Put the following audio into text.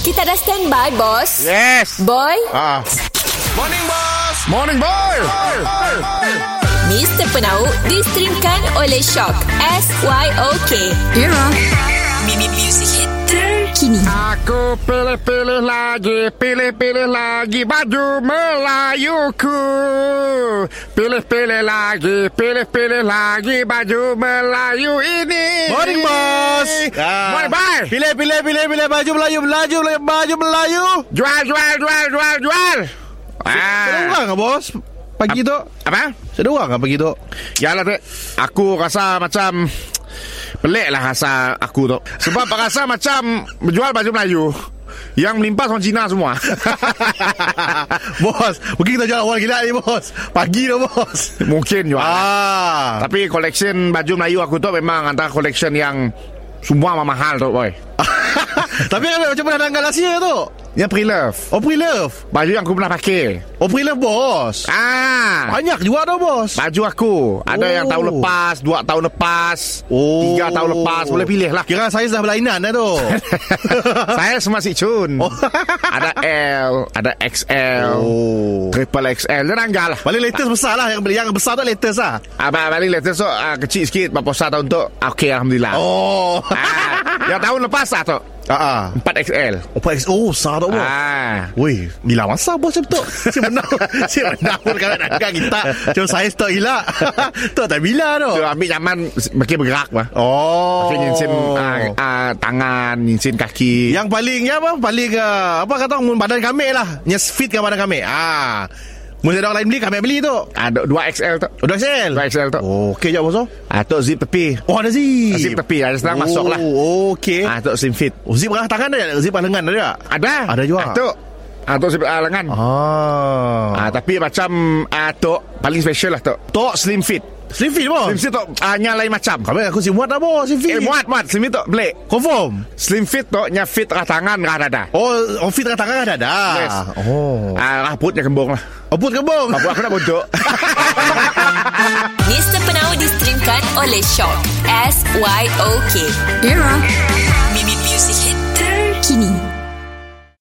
Kita dah standby, bos. Yes. Boy, Ah. Morning, boss. Morning, boy. Mr. Penau distrimkan oleh Shock. S-Y-O-K. Era. Mimi Music Hit. Pilih-pilih lagi, pilih-pilih lagi baju Melayuku. Pilih-pilih lagi, pilih-pilih lagi baju Melayu ini. Morning, boss. Morning, boy. Pilih, pilih, pilih, pilih baju Melayu, Melayu, Melayu, baju Melayu. Jual, jual, jual, jual, jual. Ah. orang ke, bos? Pagi tu. Apa? Orang ke pagi tu? Yalah. Aku rasa macam... Pelik lah rasa aku tu. Sebab rasa macam berjual baju Melayu. Yang melimpas orang Cina semua. bos, mungkin kita jual awal gila ni, bos. Pagi tu, bos. Mungkin juga. Ah. Tapi collection baju Melayu aku tu memang antara collection yang semua mahal tu boy. Tapi macam mana tanggal Asia tu? Yang pre-love. Oh, pre-love. Baju yang aku pernah pakai. Oh, pre-love, bos. Ah. Banyak juga tu, bos. Baju aku Ada Oh. yang tahun lepas Dua tahun lepas Oh. Tiga tahun lepas Boleh pilih lah Kira saya dah berlainan dah tu. Saya si Cun Oh. Ada L Ada XL oh. Triple XL Dia nanggal lah Paling latest besar lah Yang, yang besar tu latest lah Abang balik latest tu ah, Kecil sikit satu tahun tu Okey Alhamdulillah Oh ah, Yang tahun lepas lah tu Ah, ah. 4XL Oh, Pak X- oh besar tu bos ah. Woi, bila masa bos macam tu? Si benar. si benar pun kalau nak kita. Cuma saya stok gila. tu tak bila tu. Tu ambil zaman Makin bergerak bah Oh. Makin nyinsin ah, ah, Tangan Nyinsin kaki Yang paling ya apa? Paling uh, apa kata badan kami lah. Nyes fit ke badan kami. Ah. Mesti ada orang lain beli kami beli tu. Ada 2XL tu Udah sel. 2XL tu Oh, okey je bos. oh. ah, Tu zip tepi Oh, ada zip. Zip tepi Ada sedang masuk lah Oh, okey. Ah, tu slim fit Oh, zip tangan ada? Zip lengan ada? Ada Ada juga. ah, Tu ah, Tu zip ah, lengan Ah. ah, Tapi macam ah, Tu Paling special lah tu Tu slim fit Slim fit bos. Slim fit tu Hanya lain macam Kami aku si muat dah bos, slim fit. Eh muat muat Slim fit tu Belik Confirm. Slim fit tu Nya fit rah tangan Rah dada Oh, oh fit tangan kan ada. Yes. Oh. ah, Rah perutnya kembung lah Oh, put kebong. Apa aku nak bontok Mr. Penau distrimkan oleh Shock. S-Y-O-K. Era. Mimi Music Hit